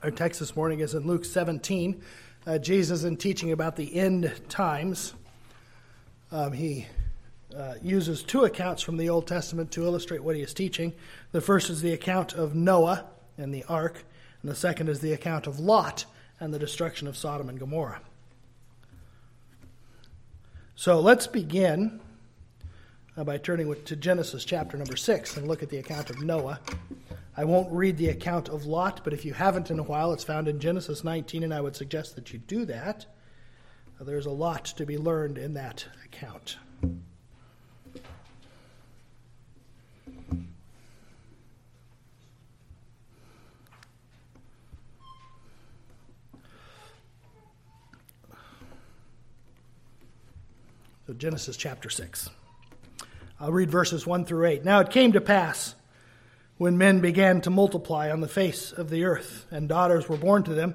Our text this morning is in Luke 17. Uh, Jesus, in teaching about the end times, um, he uh, uses two accounts from the Old Testament to illustrate what he is teaching. The first is the account of Noah and the ark, and the second is the account of Lot and the destruction of Sodom and Gomorrah. So let's begin uh, by turning to Genesis chapter number 6 and look at the account of Noah. I won't read the account of Lot, but if you haven't in a while, it's found in Genesis 19, and I would suggest that you do that. Uh, there's a lot to be learned in that account. So, Genesis chapter 6. I'll read verses 1 through 8. Now it came to pass when men began to multiply on the face of the earth, and daughters were born to them,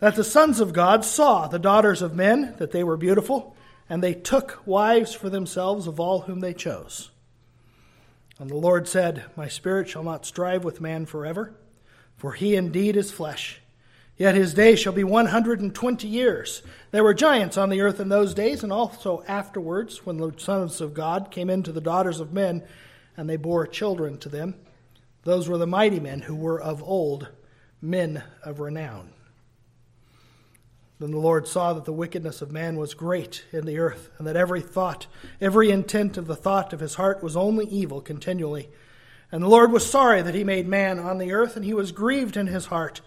that the sons of God saw the daughters of men, that they were beautiful, and they took wives for themselves of all whom they chose. And the Lord said, My spirit shall not strive with man forever, for he indeed is flesh Yet his days shall be 120 years. There were giants on the earth in those days, and also afterwards, when the sons of God came into the daughters of men, and they bore children to them. Those were the mighty men who were of old, men of renown. Then the Lord saw that the wickedness of man was great in the earth, and that every thought, every intent of the thought of his heart was only evil continually. And the Lord was sorry that he made man on the earth, and he was grieved in his heart.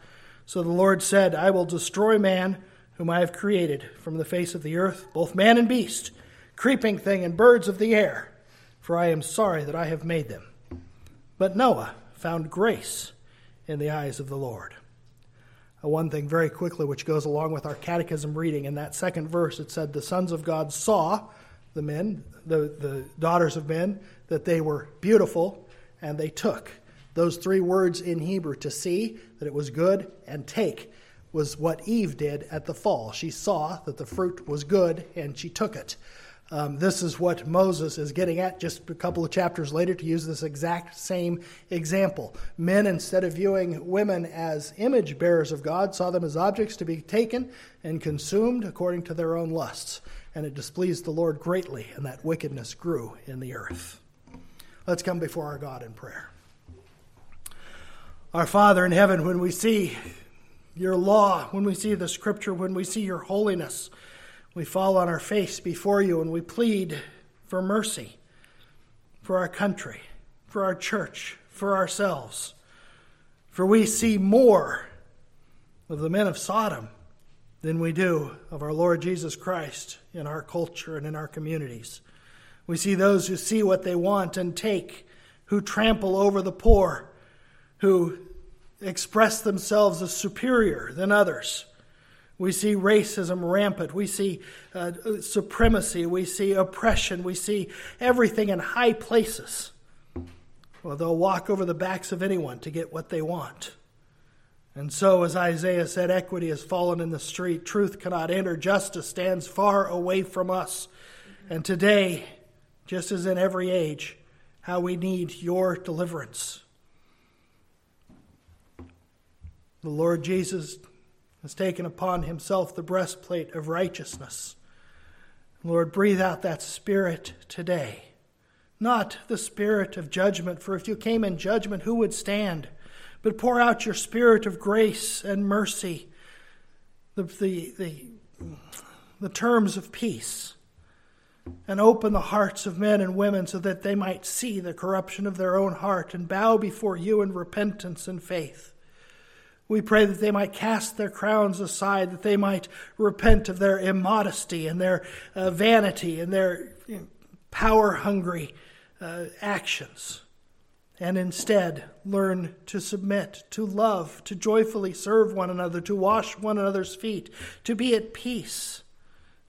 So the Lord said, I will destroy man whom I have created from the face of the earth, both man and beast, creeping thing and birds of the air, for I am sorry that I have made them. But Noah found grace in the eyes of the Lord. Uh, one thing very quickly, which goes along with our catechism reading, in that second verse, it said, The sons of God saw the men, the, the daughters of men, that they were beautiful, and they took. Those three words in Hebrew, to see that it was good and take, was what Eve did at the fall. She saw that the fruit was good and she took it. Um, this is what Moses is getting at just a couple of chapters later to use this exact same example. Men, instead of viewing women as image bearers of God, saw them as objects to be taken and consumed according to their own lusts. And it displeased the Lord greatly, and that wickedness grew in the earth. Let's come before our God in prayer. Our Father in heaven, when we see your law, when we see the scripture, when we see your holiness, we fall on our face before you and we plead for mercy for our country, for our church, for ourselves. For we see more of the men of Sodom than we do of our Lord Jesus Christ in our culture and in our communities. We see those who see what they want and take, who trample over the poor, who express themselves as superior than others. We see racism rampant. We see uh, supremacy. We see oppression. We see everything in high places. Well, they'll walk over the backs of anyone to get what they want. And so, as Isaiah said, equity has fallen in the street. Truth cannot enter. Justice stands far away from us. And today, just as in every age, how we need your deliverance. The Lord Jesus has taken upon himself the breastplate of righteousness. Lord, breathe out that spirit today. Not the spirit of judgment, for if you came in judgment, who would stand? But pour out your spirit of grace and mercy, the, the, the, the terms of peace, and open the hearts of men and women so that they might see the corruption of their own heart and bow before you in repentance and faith. We pray that they might cast their crowns aside, that they might repent of their immodesty and their uh, vanity and their you know, power hungry uh, actions, and instead learn to submit, to love, to joyfully serve one another, to wash one another's feet, to be at peace,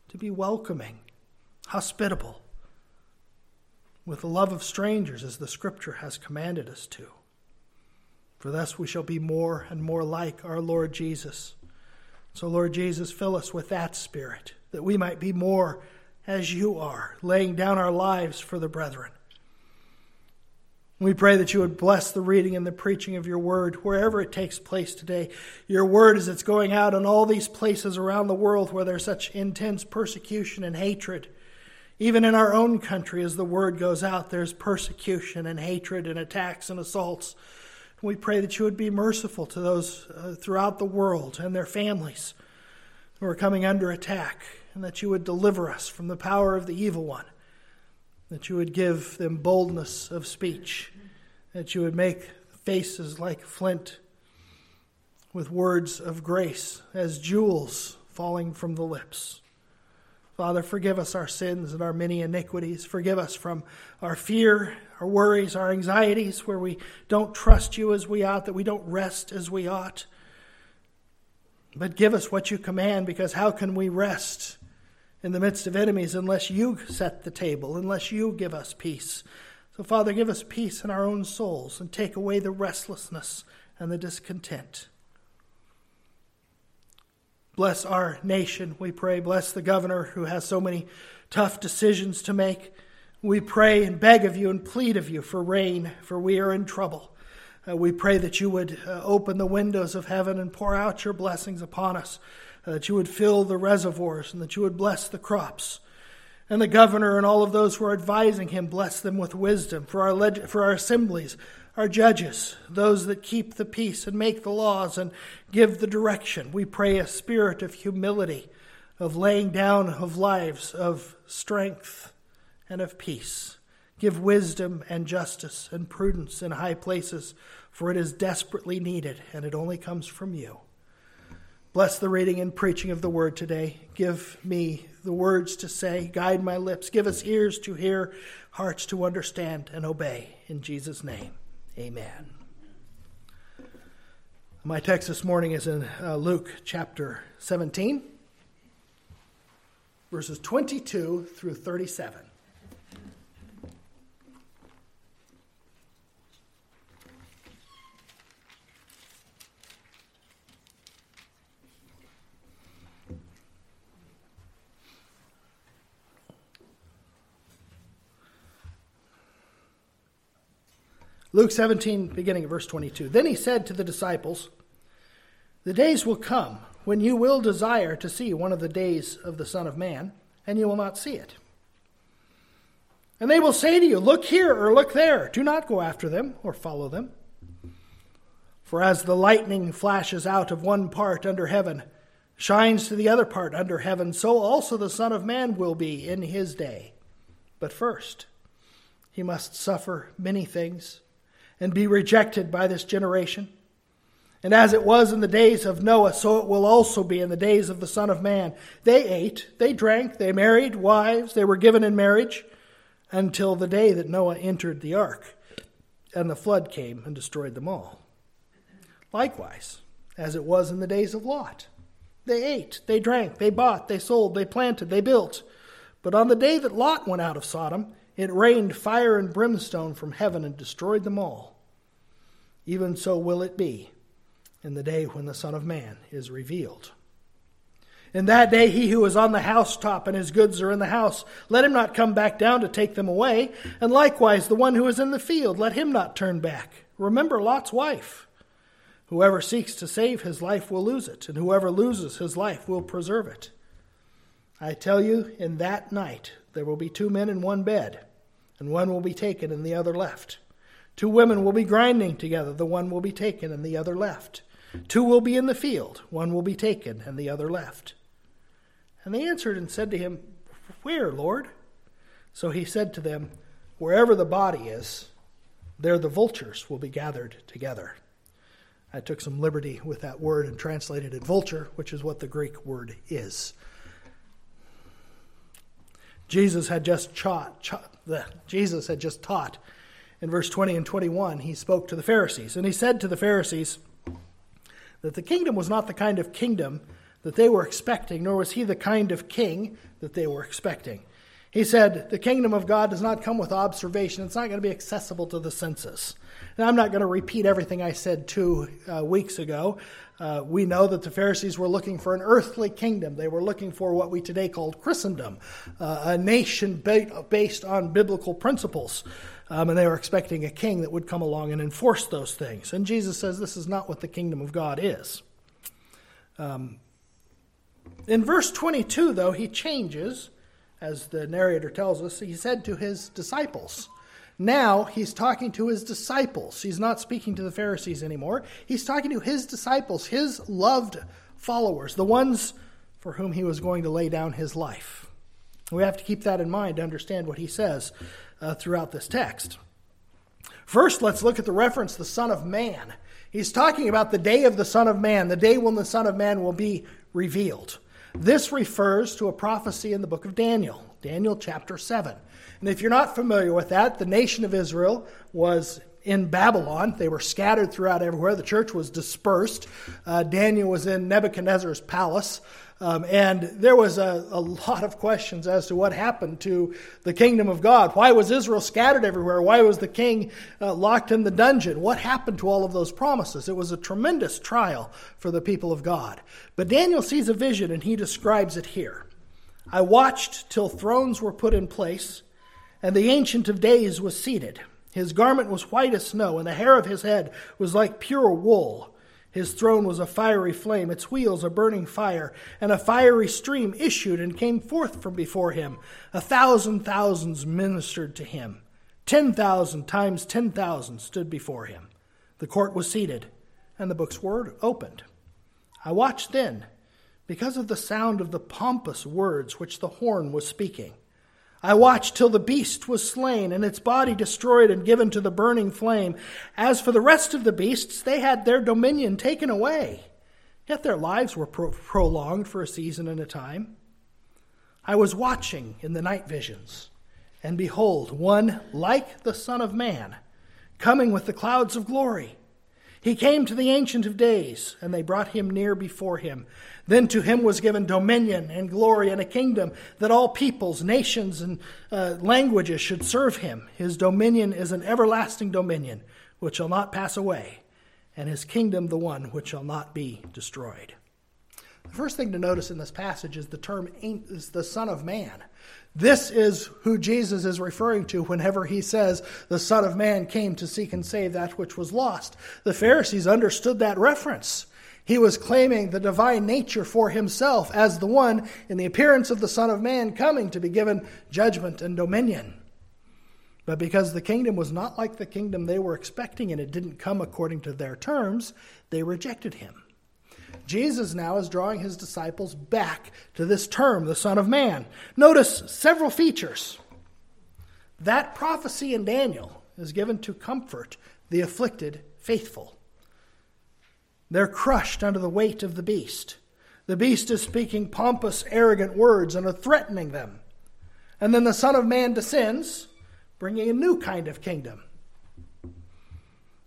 to be welcoming, hospitable, with the love of strangers as the Scripture has commanded us to for thus we shall be more and more like our Lord Jesus. So, Lord Jesus, fill us with that spirit, that we might be more as you are, laying down our lives for the brethren. We pray that you would bless the reading and the preaching of your word wherever it takes place today. Your word as it's going out in all these places around the world where there's such intense persecution and hatred. Even in our own country, as the word goes out, there's persecution and hatred and attacks and assaults. We pray that you would be merciful to those uh, throughout the world and their families who are coming under attack, and that you would deliver us from the power of the evil one that you would give them boldness of speech, that you would make faces like flint with words of grace as jewels falling from the lips. Father, forgive us our sins and our many iniquities. Forgive us from our fear, our worries, our anxieties, where we don't trust you as we ought, that we don't rest as we ought. But give us what you command, because how can we rest in the midst of enemies unless you set the table, unless you give us peace. So, Father, give us peace in our own souls and take away the restlessness and the discontent. Bless our nation, we pray. Bless the governor who has so many tough decisions to make. We pray and beg of you and plead of you for rain, for we are in trouble. Uh, we pray that you would uh, open the windows of heaven and pour out your blessings upon us that you would fill the reservoirs and that you would bless the crops. And the governor and all of those who are advising him, bless them with wisdom for our, leg- for our assemblies, our judges, those that keep the peace and make the laws and give the direction. We pray a spirit of humility, of laying down of lives, of strength, and of peace. Give wisdom and justice and prudence in high places, for it is desperately needed, and it only comes from you. Bless the reading and preaching of the word today. Give me the words to say, guide my lips. Give us ears to hear, hearts to understand and obey. In Jesus' name, amen. My text this morning is in uh, Luke chapter 17, verses 22 through 37. Luke 17, beginning at verse 22. Then he said to the disciples, The days will come when you will desire to see one of the days of the Son of Man, and you will not see it. And they will say to you, Look here or look there. Do not go after them or follow them. For as the lightning flashes out of one part under heaven, shines to the other part under heaven, so also the Son of Man will be in his day. But first, he must suffer many things and be rejected by this generation. And as it was in the days of Noah, so it will also be in the days of the Son of Man. They ate, they drank, they married wives, they were given in marriage until the day that Noah entered the ark, and the flood came and destroyed them all. Likewise, as it was in the days of Lot, they ate, they drank, they bought, they sold, they planted, they built. But on the day that Lot went out of Sodom, it rained fire and brimstone from heaven and destroyed them all. Even so will it be in the day when the Son of Man is revealed. In that day, he who is on the housetop and his goods are in the house, let him not come back down to take them away. And likewise, the one who is in the field, let him not turn back. Remember Lot's wife. Whoever seeks to save his life will lose it, and whoever loses his life will preserve it. I tell you, in that night there will be two men in one bed, and one will be taken and the other left. Two women will be grinding together, the one will be taken and the other left. Two will be in the field, one will be taken and the other left. And they answered and said to him, Where, Lord? So he said to them, Wherever the body is, there the vultures will be gathered together. I took some liberty with that word and translated it vulture, which is what the Greek word is. Jesus had just taught, Jesus had just taught in verse 20 and 21. He spoke to the Pharisees, and he said to the Pharisees that the kingdom was not the kind of kingdom that they were expecting, nor was he the kind of king that they were expecting. He said, The kingdom of God does not come with observation. It's not going to be accessible to the senses. And I'm not going to repeat everything I said two uh, weeks ago. Uh, we know that the Pharisees were looking for an earthly kingdom. They were looking for what we today call Christendom, uh, a nation based on biblical principles. Um, and they were expecting a king that would come along and enforce those things. And Jesus says this is not what the kingdom of God is. Um, in verse 22, though, he changes as the narrator tells us, he said to his disciples. Now he's talking to his disciples. He's not speaking to the Pharisees anymore. He's talking to his disciples, his loved followers, the ones for whom he was going to lay down his life. We have to keep that in mind to understand what he says uh, throughout this text. First, let's look at the reference, the Son of Man. He's talking about the day of the Son of Man, the day when the Son of Man will be revealed. This refers to a prophecy in the book of Daniel, Daniel chapter 7. And if you're not familiar with that, the nation of Israel was in Babylon. They were scattered throughout everywhere. The church was dispersed. Uh, Daniel was in Nebuchadnezzar's palace. Um, and there was a, a, lot of questions as to what happened to the kingdom of God. Why was Israel scattered everywhere? Why was the king uh, locked in the dungeon? What happened to all of those promises? It was a tremendous trial for the people of God. But Daniel sees a vision and he describes it here. I watched till thrones were put in place, and the Ancient of Days was seated. His garment was white as snow, and the hair of his head was like pure wool. His throne was a fiery flame, its wheels a burning fire, and a fiery stream issued and came forth from before him. A thousand thousands ministered to him. Ten thousand times ten thousand stood before him. The court was seated, and the book's word opened. I watched then, because of the sound of the pompous words which the horn was speaking. I watched till the beast was slain and its body destroyed and given to the burning flame. As for the rest of the beasts, they had their dominion taken away. Yet their lives were pro- prolonged for a season and a time. I was watching in the night visions, and behold, one like the Son of Man, coming with the clouds of glory. He came to the Ancient of Days, and they brought him near before him. Then to him was given dominion and glory and a kingdom that all peoples, nations, and uh, languages should serve him. His dominion is an everlasting dominion which shall not pass away, and his kingdom the one which shall not be destroyed. The first thing to notice in this passage is the term is the Son of Man. This is who Jesus is referring to whenever he says, The Son of Man came to seek and save that which was lost. The Pharisees understood that reference. He was claiming the divine nature for himself as the one in the appearance of the Son of Man coming to be given judgment and dominion. But because the kingdom was not like the kingdom they were expecting and it didn't come according to their terms, they rejected him. Jesus now is drawing his disciples back to this term, the Son of Man. Notice several features. That prophecy in Daniel is given to comfort the afflicted faithful. They're crushed under the weight of the beast. The beast is speaking pompous, arrogant words and are threatening them. And then the Son of Man descends, bringing a new kind of kingdom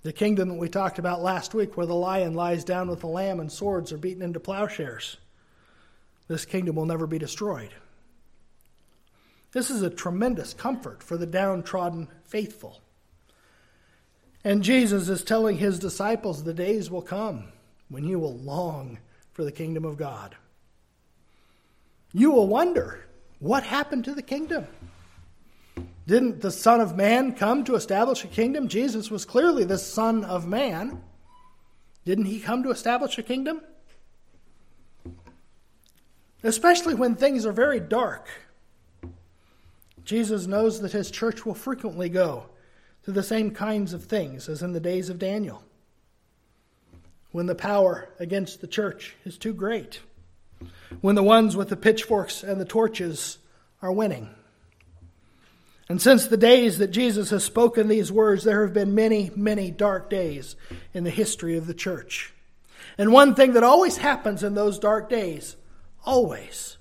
the kingdom that we talked about last week, where the lion lies down with the lamb and swords are beaten into plowshares. This kingdom will never be destroyed. This is a tremendous comfort for the downtrodden faithful. And Jesus is telling his disciples the days will come when you will long for the kingdom of God. You will wonder what happened to the kingdom. Didn't the Son of Man come to establish a kingdom? Jesus was clearly the Son of Man. Didn't he come to establish a kingdom? Especially when things are very dark. Jesus knows that his church will frequently go through the same kinds of things as in the days of Daniel, when the power against the church is too great, when the ones with the pitchforks and the torches are winning. And since the days that Jesus has spoken these words, there have been many, many dark days in the history of the church. And one thing that always happens in those dark days, always,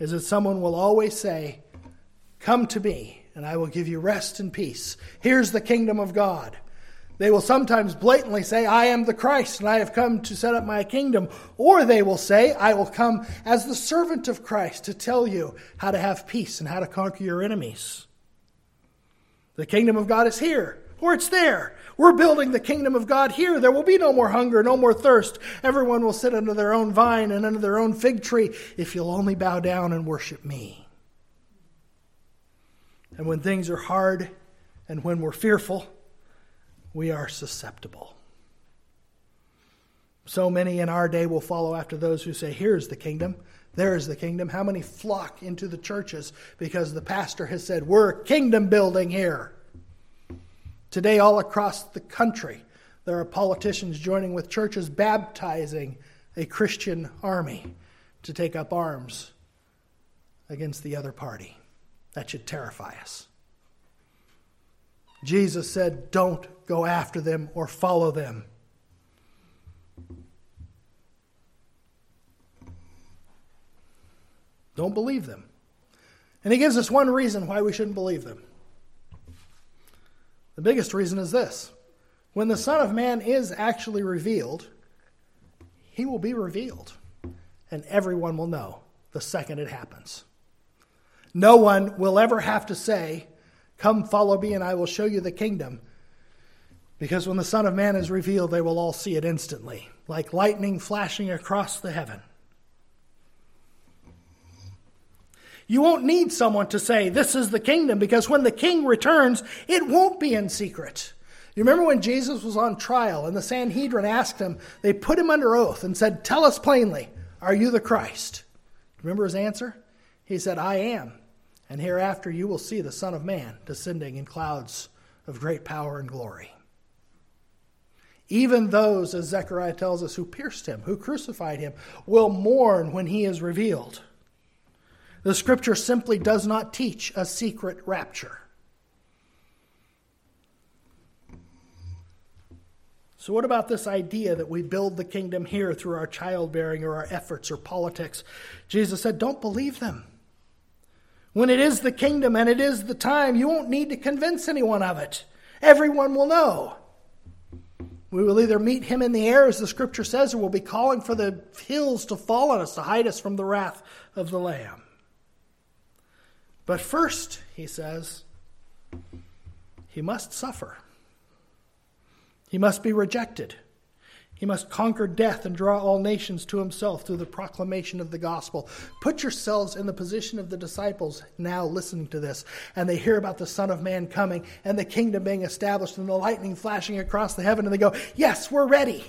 is that someone will always say, Come to me, and I will give you rest and peace. Here's the kingdom of God. They will sometimes blatantly say, I am the Christ and I have come to set up my kingdom. Or they will say, I will come as the servant of Christ to tell you how to have peace and how to conquer your enemies. The kingdom of God is here, or it's there. We're building the kingdom of God here. There will be no more hunger, no more thirst. Everyone will sit under their own vine and under their own fig tree if you'll only bow down and worship me. And when things are hard and when we're fearful, we are susceptible. So many in our day will follow after those who say, Here's the kingdom, there is the kingdom. How many flock into the churches because the pastor has said, We're kingdom building here? Today, all across the country, there are politicians joining with churches baptizing a Christian army to take up arms against the other party. That should terrify us. Jesus said, Don't go after them or follow them. Don't believe them. And he gives us one reason why we shouldn't believe them. The biggest reason is this when the Son of Man is actually revealed, he will be revealed, and everyone will know the second it happens. No one will ever have to say, Come follow me, and I will show you the kingdom. Because when the Son of Man is revealed, they will all see it instantly, like lightning flashing across the heaven. You won't need someone to say, This is the kingdom, because when the king returns, it won't be in secret. You remember when Jesus was on trial and the Sanhedrin asked him, they put him under oath and said, Tell us plainly, are you the Christ? Remember his answer? He said, I am. And hereafter you will see the Son of Man descending in clouds of great power and glory. Even those, as Zechariah tells us, who pierced him, who crucified him, will mourn when he is revealed. The scripture simply does not teach a secret rapture. So, what about this idea that we build the kingdom here through our childbearing or our efforts or politics? Jesus said, Don't believe them. When it is the kingdom and it is the time, you won't need to convince anyone of it. Everyone will know. We will either meet him in the air, as the scripture says, or we'll be calling for the hills to fall on us to hide us from the wrath of the Lamb. But first, he says, he must suffer. He must be rejected. He must conquer death and draw all nations to himself through the proclamation of the gospel. Put yourselves in the position of the disciples now listening to this, and they hear about the Son of Man coming and the kingdom being established and the lightning flashing across the heaven, and they go, Yes, we're ready.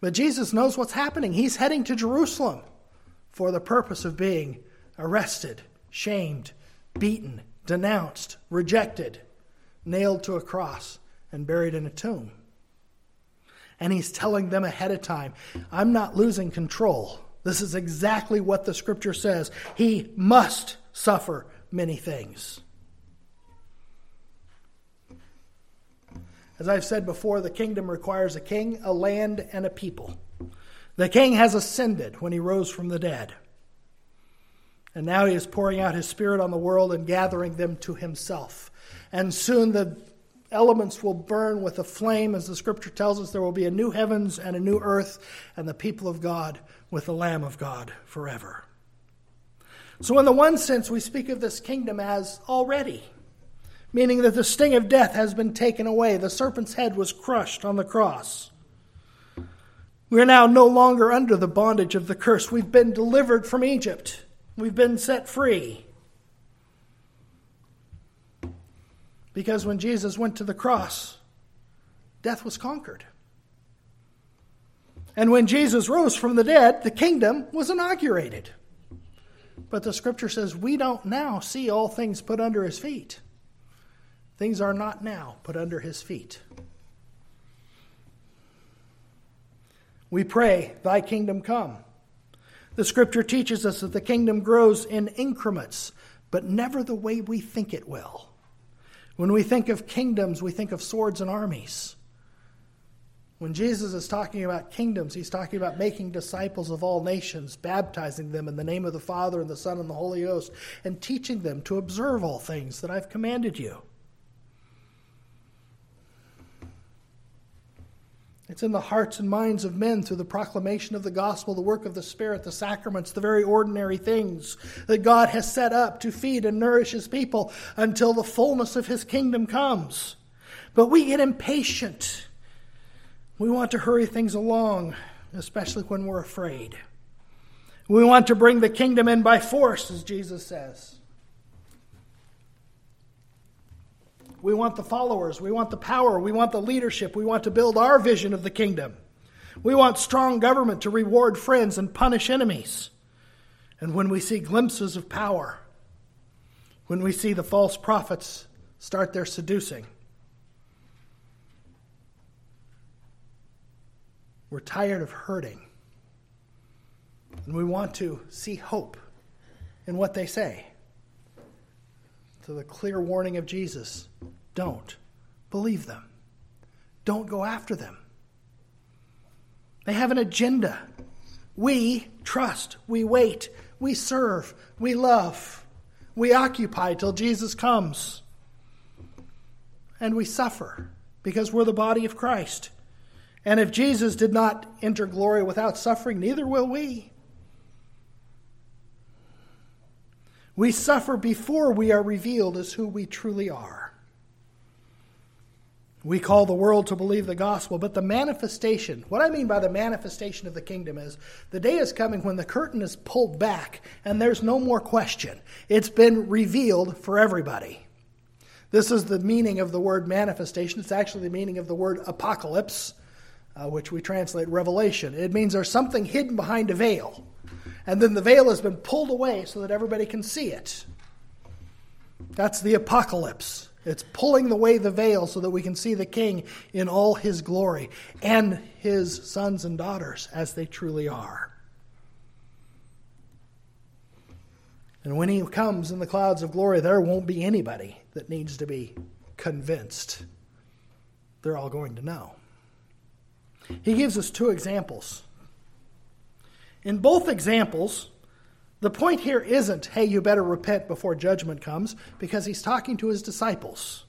But Jesus knows what's happening. He's heading to Jerusalem for the purpose of being arrested shamed, beaten, denounced, rejected, nailed to a cross, and buried in a tomb. And he's telling them ahead of time, I'm not losing control. This is exactly what the scripture says. He must suffer many things. As I've said before, the kingdom requires a king, a land, and a people. The king has ascended when he rose from the dead. And now he is pouring out his spirit on the world and gathering them to himself. And soon the elements will burn with a flame, as the scripture tells us. There will be a new heavens and a new earth, and the people of God with the Lamb of God forever. So, in the one sense, we speak of this kingdom as already, meaning that the sting of death has been taken away. The serpent's head was crushed on the cross. We are now no longer under the bondage of the curse. We've been delivered from Egypt. We've been set free. Because when Jesus went to the cross, death was conquered. And when Jesus rose from the dead, the kingdom was inaugurated. But the scripture says we don't now see all things put under his feet. Things are not now put under his feet. We pray, Thy kingdom come. The scripture teaches us that the kingdom grows in increments, but never the way we think it will. When we think of kingdoms, we think of swords and armies. When Jesus is talking about kingdoms, he's talking about making disciples of all nations, baptizing them in the name of the Father and the Son and the Holy Ghost, and teaching them to observe all things that I've commanded you. It's in the hearts and minds of men through the proclamation of the gospel, the work of the Spirit, the sacraments, the very ordinary things that God has set up to feed and nourish His people until the fullness of His kingdom comes. But we get impatient. We want to hurry things along, especially when we're afraid. We want to bring the kingdom in by force, as Jesus says. We want the followers. We want the power. We want the leadership. We want to build our vision of the kingdom. We want strong government to reward friends and punish enemies. And when we see glimpses of power, when we see the false prophets start their seducing, we're tired of hurting. And we want to see hope in what they say to the clear warning of Jesus don't believe them, don't go after them. They have an agenda. We trust, we wait, we serve, we love, we occupy till Jesus comes. And we suffer because we're the body of Christ. And if Jesus did not enter glory without suffering, neither will we. We suffer before we are revealed as who we truly are. We call the world to believe the gospel, but the manifestation, what I mean by the manifestation of the kingdom is the day is coming when the curtain is pulled back and there's no more question. It's been revealed for everybody. This is the meaning of the word manifestation. It's actually the meaning of the word apocalypse, uh, which we translate revelation. It means there's something hidden behind a veil and then the veil has been pulled away so that everybody can see it. That's the apocalypse. It's pulling away the veil so that we can see the king in all his glory and his sons and daughters as they truly are. And when he comes in the clouds of glory, there won't be anybody that needs to be convinced. They're all going to know. He gives us two examples in both examples, the point here isn't, hey, you better repent before judgment comes, because he's talking to his disciples.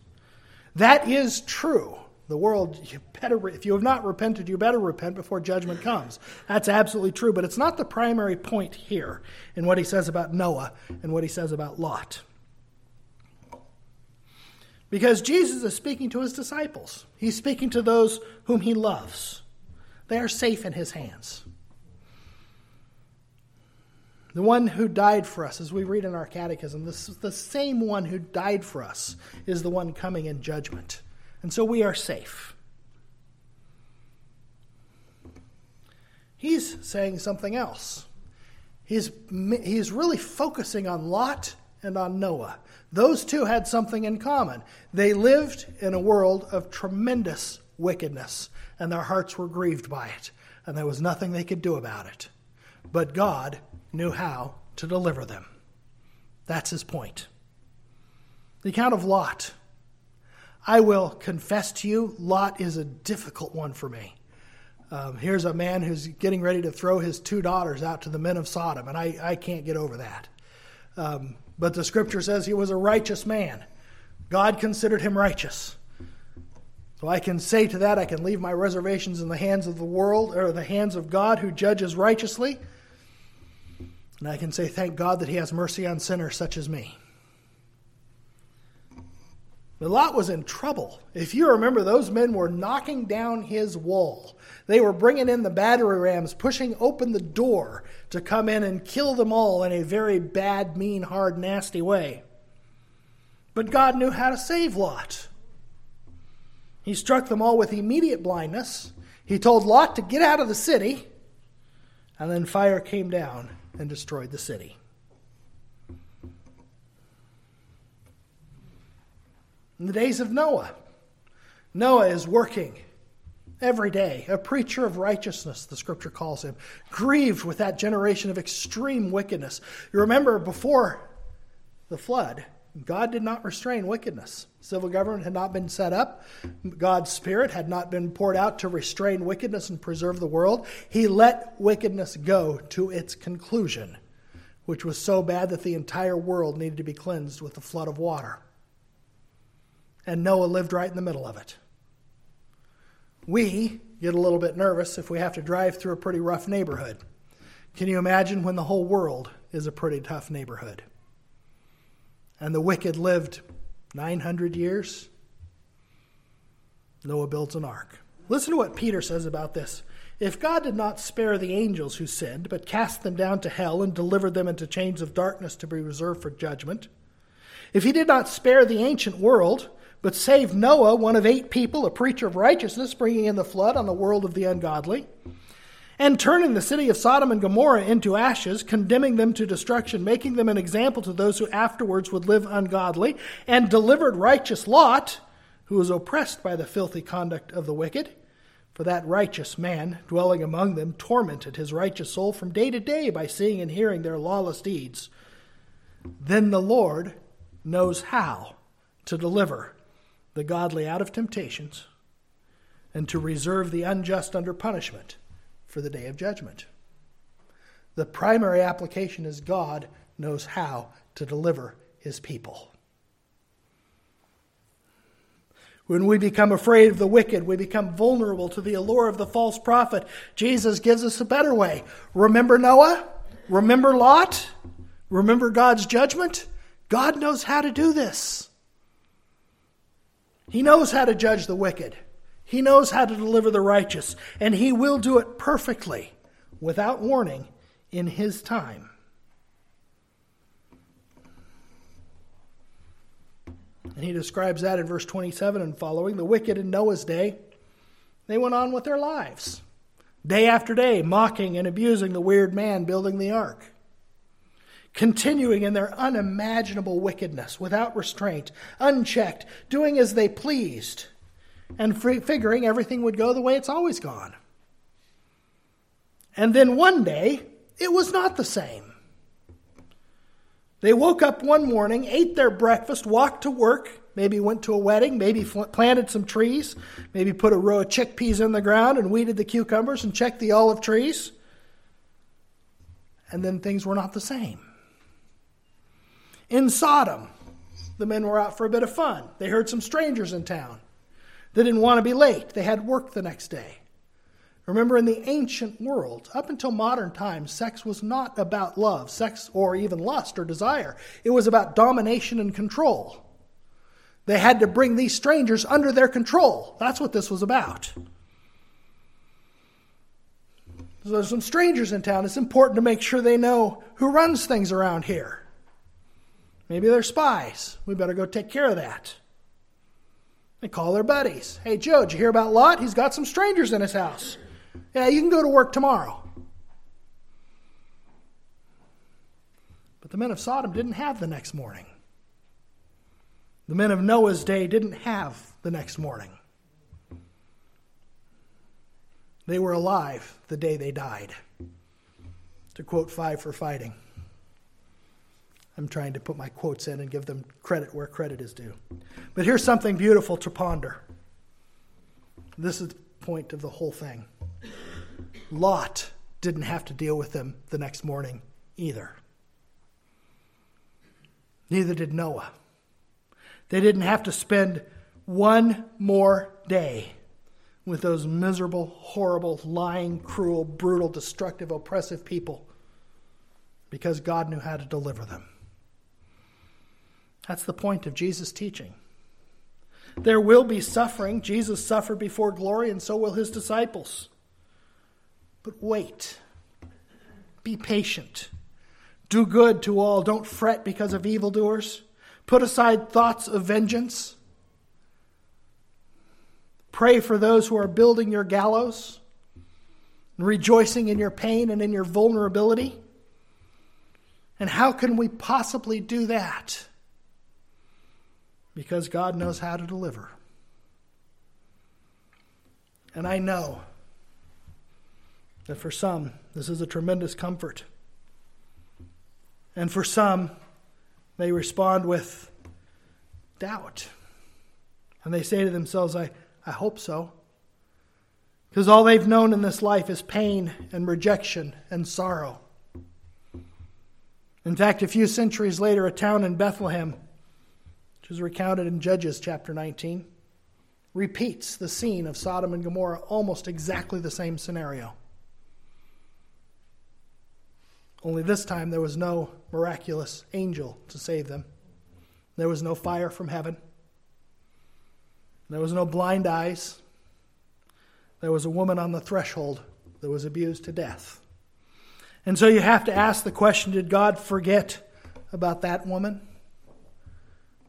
That is true. The world, you better, if you have not repented, you better repent before judgment comes. That's absolutely true, but it's not the primary point here in what he says about Noah and what he says about Lot. Because Jesus is speaking to his disciples, he's speaking to those whom he loves. They are safe in his hands. The one who died for us, as we read in our catechism, this is the same one who died for us is the one coming in judgment. And so we are safe. He's saying something else. He's, he's really focusing on Lot and on Noah. Those two had something in common. They lived in a world of tremendous wickedness, and their hearts were grieved by it, and there was nothing they could do about it. But God knew how to deliver them. That's his point. The account of Lot. I will confess to you, Lot is a difficult one for me. Um, here's a man who's getting ready to throw his two daughters out to the men of Sodom, and I, I can't get over that. Um, but the scripture says he was a righteous man. God considered him righteous. So I can say to that, I can leave my reservations in the hands of the world, or the hands of God who judges righteously. And I can say, thank God that He has mercy on sinners such as me. But Lot was in trouble. If you remember, those men were knocking down his wall. They were bringing in the battering rams, pushing open the door to come in and kill them all in a very bad, mean, hard, nasty way. But God knew how to save Lot. He struck them all with immediate blindness. He told Lot to get out of the city, and then fire came down and destroyed the city. In the days of Noah, Noah is working every day, a preacher of righteousness, the scripture calls him, grieved with that generation of extreme wickedness. You remember before the flood, God did not restrain wickedness. Civil government had not been set up. God's Spirit had not been poured out to restrain wickedness and preserve the world. He let wickedness go to its conclusion, which was so bad that the entire world needed to be cleansed with a flood of water. And Noah lived right in the middle of it. We get a little bit nervous if we have to drive through a pretty rough neighborhood. Can you imagine when the whole world is a pretty tough neighborhood? And the wicked lived 900 years? Noah builds an ark. Listen to what Peter says about this. If God did not spare the angels who sinned, but cast them down to hell and delivered them into chains of darkness to be reserved for judgment, if he did not spare the ancient world, but saved Noah, one of eight people, a preacher of righteousness, bringing in the flood on the world of the ungodly, and turning the city of Sodom and Gomorrah into ashes, condemning them to destruction, making them an example to those who afterwards would live ungodly, and delivered righteous Lot, who was oppressed by the filthy conduct of the wicked. For that righteous man, dwelling among them, tormented his righteous soul from day to day by seeing and hearing their lawless deeds. Then the Lord knows how to deliver the godly out of temptations and to reserve the unjust under punishment for the day of judgment. The primary application is God knows how to deliver his people. When we become afraid of the wicked, we become vulnerable to the allure of the false prophet. Jesus gives us a better way. Remember Noah? Remember Lot? Remember God's judgment? God knows how to do this. He knows how to judge the wicked. He knows how to deliver the righteous, and He will do it perfectly, without warning, in His time. And he describes that in verse 27 and following. The wicked in Noah's day, they went on with their lives, day after day, mocking and abusing the weird man building the ark, continuing in their unimaginable wickedness without restraint, unchecked, doing as they pleased, and figuring everything would go the way it's always gone. And then one day, it was not the same. They woke up one morning, ate their breakfast, walked to work, maybe went to a wedding, maybe planted some trees, maybe put a row of chickpeas in the ground and weeded the cucumbers and checked the olive trees. And then things were not the same. In Sodom, the men were out for a bit of fun. They heard some strangers in town. They didn't want to be late. They had work the next day. Remember, in the ancient world, up until modern times, sex was not about love, sex or even lust or desire. It was about domination and control. They had to bring these strangers under their control. That's what this was about. So there's some strangers in town. It's important to make sure they know who runs things around here. Maybe they're spies. We better go take care of that. They call their buddies. Hey, Joe, did you hear about Lot? He's got some strangers in his house. Yeah, you can go to work tomorrow. But the men of Sodom didn't have the next morning. The men of Noah's day didn't have the next morning. They were alive the day they died. To quote Five for Fighting. I'm trying to put my quotes in and give them credit where credit is due. But here's something beautiful to ponder. This is the point of the whole thing. Lot didn't have to deal with them the next morning either. Neither did Noah. They didn't have to spend one more day with those miserable, horrible, lying, cruel, brutal, destructive, oppressive people because God knew how to deliver them. That's the point of Jesus' teaching. There will be suffering. Jesus suffered before glory, and so will his disciples. But wait. Be patient. Do good to all. Don't fret because of evildoers. Put aside thoughts of vengeance. Pray for those who are building your gallows and rejoicing in your pain and in your vulnerability. And how can we possibly do that? Because God knows how to deliver. And I know that for some, this is a tremendous comfort. And for some, they respond with doubt. And they say to themselves, I, I hope so. Because all they've known in this life is pain and rejection and sorrow. In fact, a few centuries later, a town in Bethlehem, which is recounted in Judges chapter 19, repeats the scene of Sodom and Gomorrah, almost exactly the same scenario. Only this time there was no miraculous angel to save them. There was no fire from heaven. There was no blind eyes. There was a woman on the threshold that was abused to death. And so you have to ask the question did God forget about that woman?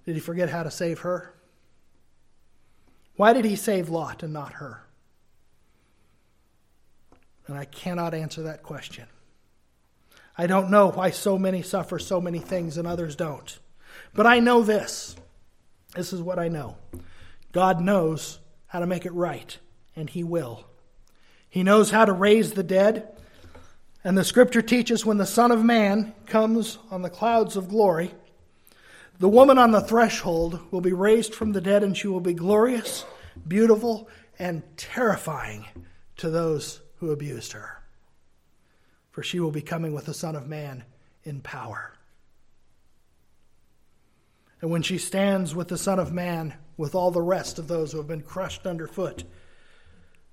Did he forget how to save her? Why did he save Lot and not her? And I cannot answer that question. I don't know why so many suffer so many things and others don't. But I know this. This is what I know God knows how to make it right, and He will. He knows how to raise the dead. And the scripture teaches when the Son of Man comes on the clouds of glory, the woman on the threshold will be raised from the dead, and she will be glorious, beautiful, and terrifying to those who abused her. For she will be coming with the Son of Man in power. And when she stands with the Son of Man, with all the rest of those who have been crushed underfoot,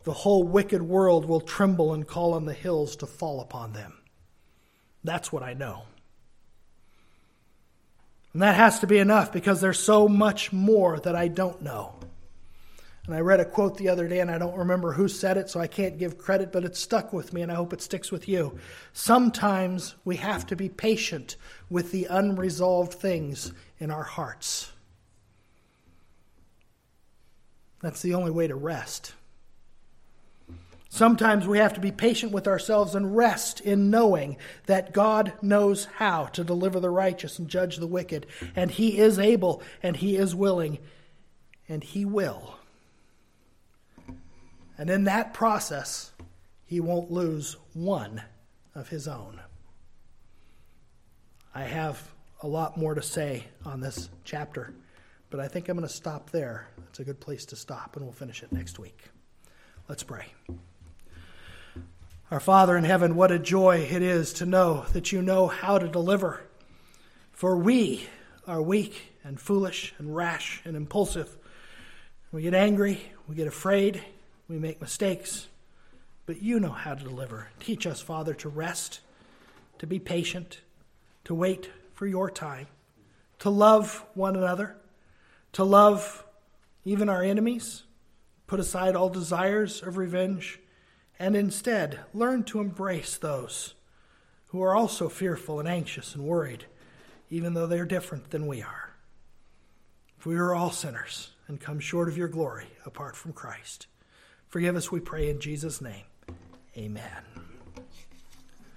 the whole wicked world will tremble and call on the hills to fall upon them. That's what I know. And that has to be enough because there's so much more that I don't know. And I read a quote the other day, and I don't remember who said it, so I can't give credit, but it stuck with me, and I hope it sticks with you. Sometimes we have to be patient with the unresolved things in our hearts. That's the only way to rest. Sometimes we have to be patient with ourselves and rest in knowing that God knows how to deliver the righteous and judge the wicked, and He is able, and He is willing, and He will. And in that process, He won't lose one of His own. I have a lot more to say on this chapter, but I think I'm going to stop there. It's a good place to stop, and we'll finish it next week. Let's pray. Our Father in heaven, what a joy it is to know that you know how to deliver. For we are weak and foolish and rash and impulsive. We get angry, we get afraid, we make mistakes, but you know how to deliver. Teach us, Father, to rest, to be patient, to wait for your time, to love one another, to love even our enemies, put aside all desires of revenge, and instead learn to embrace those who are also fearful and anxious and worried, even though they are different than we are. For we are all sinners and come short of your glory apart from Christ. Forgive us, we pray, in Jesus' name. Amen.